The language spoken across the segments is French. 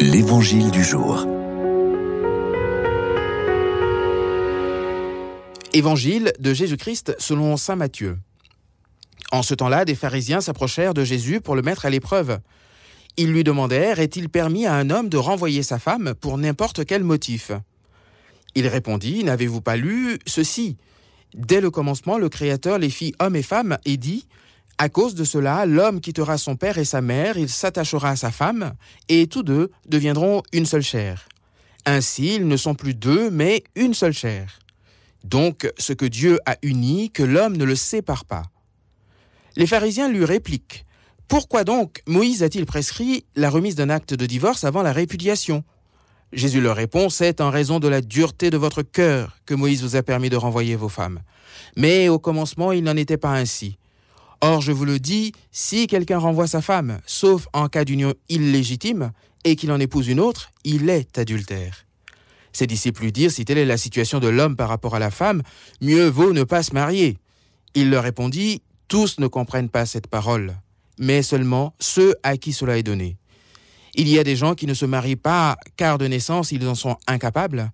L'Évangile du jour. Évangile de Jésus-Christ selon Saint Matthieu. En ce temps-là, des pharisiens s'approchèrent de Jésus pour le mettre à l'épreuve. Ils lui demandèrent Est-il permis à un homme de renvoyer sa femme pour n'importe quel motif? Il répondit N'avez-vous pas lu ceci? Dès le commencement, le Créateur les fit hommes et femmes et dit à cause de cela, l'homme quittera son père et sa mère, il s'attachera à sa femme, et tous deux deviendront une seule chair. Ainsi, ils ne sont plus deux, mais une seule chair. Donc, ce que Dieu a uni, que l'homme ne le sépare pas. Les pharisiens lui répliquent. Pourquoi donc Moïse a-t-il prescrit la remise d'un acte de divorce avant la répudiation? Jésus leur répond, c'est en raison de la dureté de votre cœur que Moïse vous a permis de renvoyer vos femmes. Mais au commencement, il n'en était pas ainsi. Or, je vous le dis, si quelqu'un renvoie sa femme, sauf en cas d'union illégitime, et qu'il en épouse une autre, il est adultère. Ses disciples lui dirent, si telle est la situation de l'homme par rapport à la femme, mieux vaut ne pas se marier. Il leur répondit, tous ne comprennent pas cette parole, mais seulement ceux à qui cela est donné. Il y a des gens qui ne se marient pas car de naissance ils en sont incapables.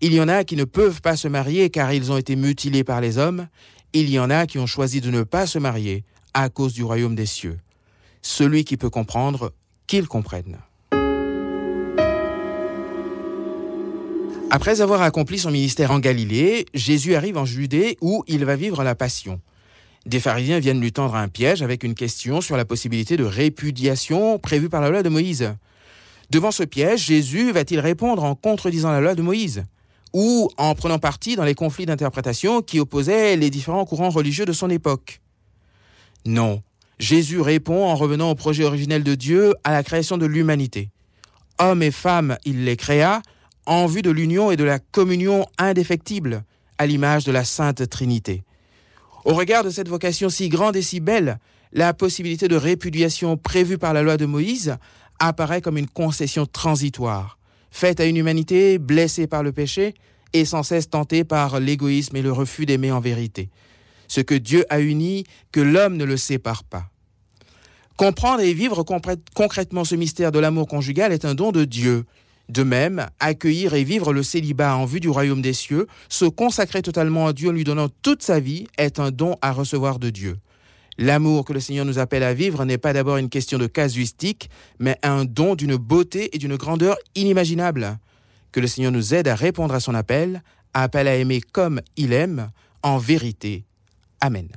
Il y en a qui ne peuvent pas se marier car ils ont été mutilés par les hommes il y en a qui ont choisi de ne pas se marier à cause du royaume des cieux. Celui qui peut comprendre, qu'il comprenne. Après avoir accompli son ministère en Galilée, Jésus arrive en Judée où il va vivre la passion. Des pharisiens viennent lui tendre un piège avec une question sur la possibilité de répudiation prévue par la loi de Moïse. Devant ce piège, Jésus va-t-il répondre en contredisant la loi de Moïse? Ou en prenant parti dans les conflits d'interprétation qui opposaient les différents courants religieux de son époque. Non, Jésus répond en revenant au projet originel de Dieu à la création de l'humanité. Hommes et femmes, il les créa en vue de l'union et de la communion indéfectible, à l'image de la Sainte Trinité. Au regard de cette vocation si grande et si belle, la possibilité de répudiation prévue par la loi de Moïse apparaît comme une concession transitoire, faite à une humanité blessée par le péché et sans cesse tentée par l'égoïsme et le refus d'aimer en vérité. Ce que Dieu a uni, que l'homme ne le sépare pas. Comprendre et vivre concrètement ce mystère de l'amour conjugal est un don de Dieu. De même, accueillir et vivre le célibat en vue du royaume des cieux, se consacrer totalement à Dieu en lui donnant toute sa vie, est un don à recevoir de Dieu. L'amour que le Seigneur nous appelle à vivre n'est pas d'abord une question de casuistique, mais un don d'une beauté et d'une grandeur inimaginables. Que le Seigneur nous aide à répondre à son appel, appel à aimer comme il aime, en vérité. Amen.